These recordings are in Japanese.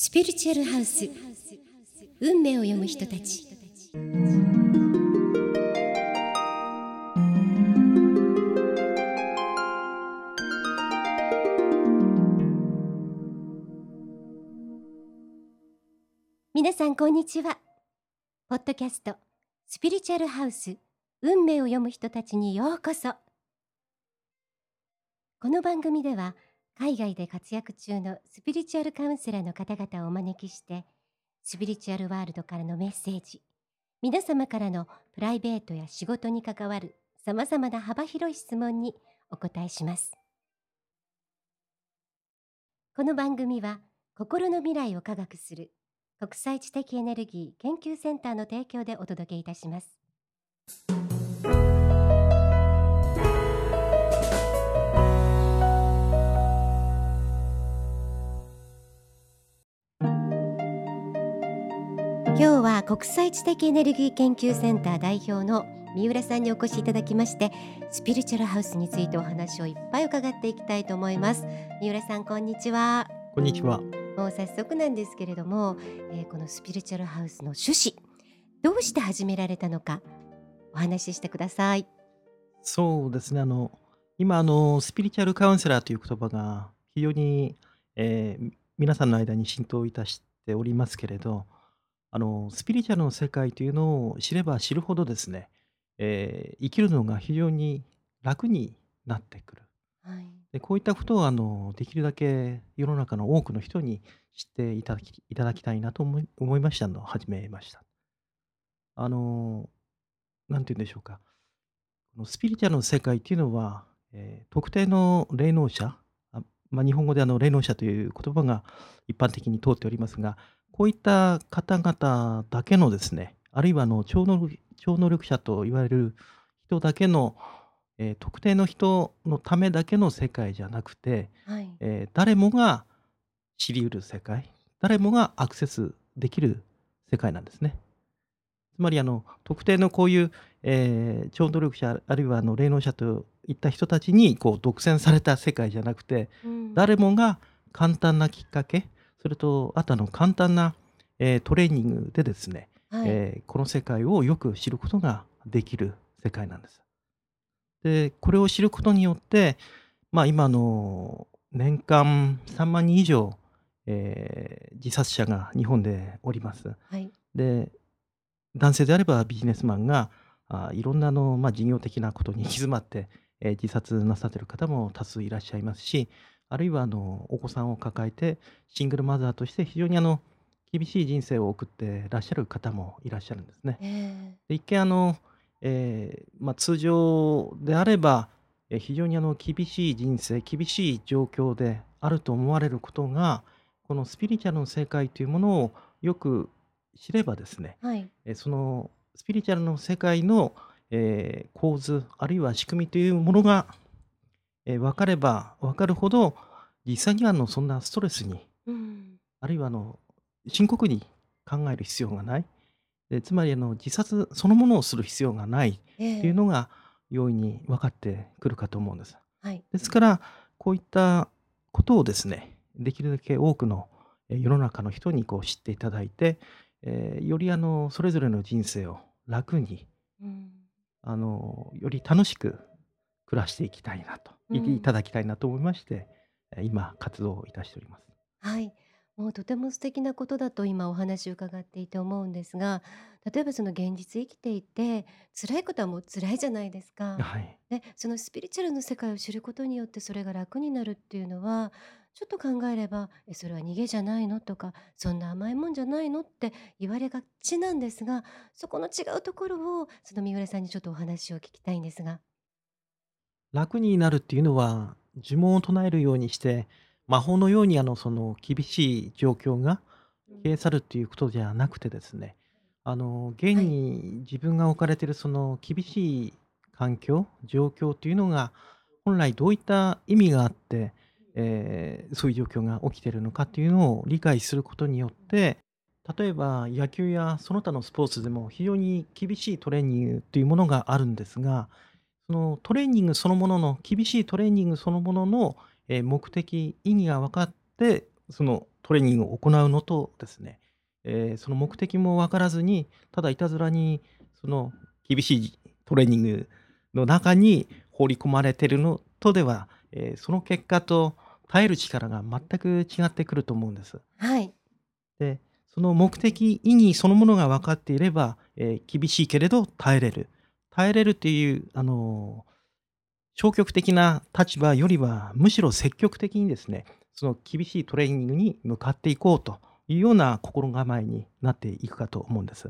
スピリチュアルハウス運命を読む人たち。皆さんこんにちは。ポッドキャストスピリチュアルハウス運命を読む人たちにようこそ。この番組では海外で活躍中のスピリチュアルカウンセラーの方々をお招きしてスピリチュアルワールドからのメッセージ皆様からのプライベートや仕事に関わるさまざまな幅広い質問にお答えしますこの番組は心の未来を科学する国際知的エネルギー研究センターの提供でお届けいたします。今日は国際知的エネルギー研究センター代表の三浦さんにお越しいただきましてスピリチュアルハウスについてお話をいっぱい伺っていきたいと思います。三浦さんこんにちは。こんにちは。もう早速なんですけれども、えー、このスピリチュアルハウスの趣旨どうして始められたのかお話ししてください。そうですね。あの今あのスピリチュアルカウンセラーという言葉が非常に、えー、皆さんの間に浸透いたしておりますけれどあの、スピリチュアルの世界というのを知れば知るほどですね、えー生きるのが非常に楽になってくる。はい。で、こういったことをあの、できるだけ世の中の多くの人に知っていただきいただきたいなと思い思いましたのを始めました。あの、なんて言うんでしょうか。このスピリチュアルの世界っていうのは、えー特定の霊能者、あ、まあ、日本語であの霊能者という言葉が一般的に通っておりますが、こういった方々だけのですね、あるいはあの超能力超能力者と言われる人だけの、えー特定の人のためだけの世界じゃなくて、はい。えー誰もが知り得る世界、誰もがアクセスできる世界なんですね。つまりあの特定のこういう、えー超能力者あるいはあの霊能者といった人たちにこう独占された世界じゃなくて、うん。誰もが簡単なきっかけそれとあとあの簡単な、えートレーニングでですね、はい。えーこの世界をよく知ることができる世界なんです。で、これを知ることによって、まあ、今の年間3万人以上、えー自殺者が日本でおります。はい。で、男性であればビジネスマンが、あいろんなの、まあ、事業的なことに行き詰まって、えー自殺なさっている方も多数いらっしゃいますし、あるいはあのお子さんを抱えてシングルマザーとして非常にあの厳しい人生を送ってらっしゃる方もいらっしゃるんですね。えで一見あの、えーまあ、通常であれば、えー非常にあの厳しい人生厳しい状況であると思われることがこのスピリチュアルの世界というものをよく知ればですね、はい。えーそのスピリチュアルの世界の、えー構図あるいは仕組みというものがえー分かれば分かるほど、実際にはあのそんなストレスに、うん。あるいはあの深刻に考える必要がない。でつまりあの自殺そのものをする必要がないっていうのが容易に分かってくるかと思うんです。はい。ですから、こういったことをですね、できるだけ多くの世の中の人にこう知っていただいて、えーよりあのそれぞれの人生を楽に、うん。あのより楽しく暮らしていきたいなと、いいただきたいなと思いまして、今活動いたしております。はい。もうとても素敵なことだと今お話を伺っていて思うんですが、例えばその現実生きていて、辛いことはもう辛いじゃないですか。はい。で、そのスピリチュアルの世界を知ることによってそれが楽になるっていうのは、ちょっと考えれば、え、それは逃げじゃないのとか、そんな甘いもんじゃないのって言われがちなんですが、そこの違うところをその三浦さんにちょっとお話を聞きたいんですが。楽になるっていうのは、呪文を唱えるようにして、魔法のようにあの、その厳しい状況が消え去るっていうことじゃなくてですね、あの、現に自分が置かれているその厳しい環境、状況っていうのが、本来どういった意味があって、えーそういう状況が起きているのかっていうのを理解することによって、例えば野球やその他のスポーツでも非常に厳しいトレーニングっていうものがあるんですが、そのトレーニングそのものの、厳しいトレーニングそのものの、え、目的、意義が分かって、そのトレーニングを行うのとですね、えーその目的も分からずに、ただいたずらにその厳しいトレーニングの中に放り込まれてるのとでは、えーその結果と耐える力が全く違ってくると思うんです。はい。で、その目的、意義そのものが分かっていれば、えー厳しいけれど耐えれる。耐えれるっていう、あのー消極的な立場よりは、むしろ積極的にですね、その厳しいトレーニングに向かっていこうというような心構えになっていくかと思うんです。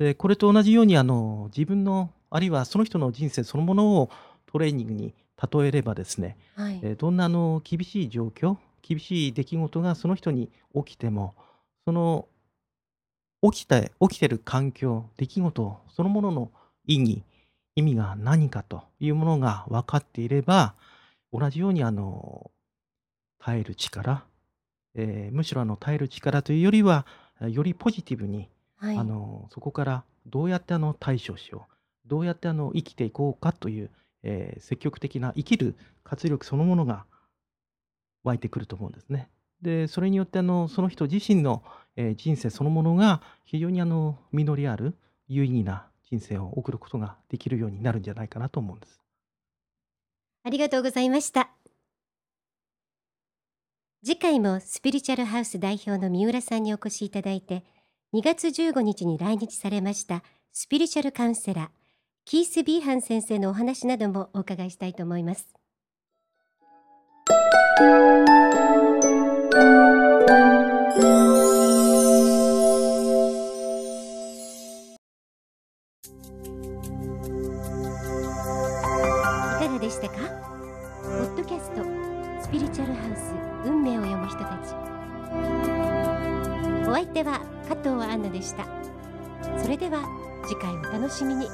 で、これと同じように、あの、自分の、あるいはその人の人生そのものをトレーニングに例えればですね、はい。えーどんなあの厳しい状況、厳しい出来事がその人に起きても、その起きて起きてる環境、出来事そのものの意義、意味が何かというものが分かっていれば、同じようにあの、耐える力、えーむしろあの耐える力というよりは、よりポジティブに、あはい。の、そこからどうやってあの対処しよう、どうやってあの生きていこうかという、えー積極的な生きる活力そのものが湧いてくると思うんですね。で、それによってあの、その人自身の、えー人生そのものが非常にあの、実りある有意義な人生を送ることができるようになるんじゃないかなと思うんです。ありがとうございました。次回もスピリチュアルハウス代表の三浦さんにお越しいただいて、2月15日に来日されましたスピリチュアルカウンセラー、キース・ビーハン先生のお話などもお伺いしたいと思います。でしたか？ポッドキャスト、スピリチュアルハウス、運命を読む人たち。お相手は加藤杏奈でした。それでは次回お楽しみに。こ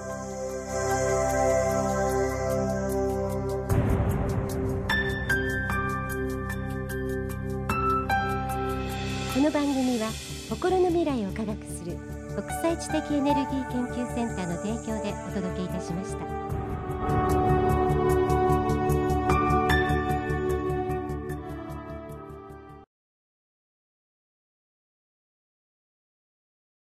の番組は心の未来を科学する国際知的エネルギー研究センターの提供でお届けいたしました。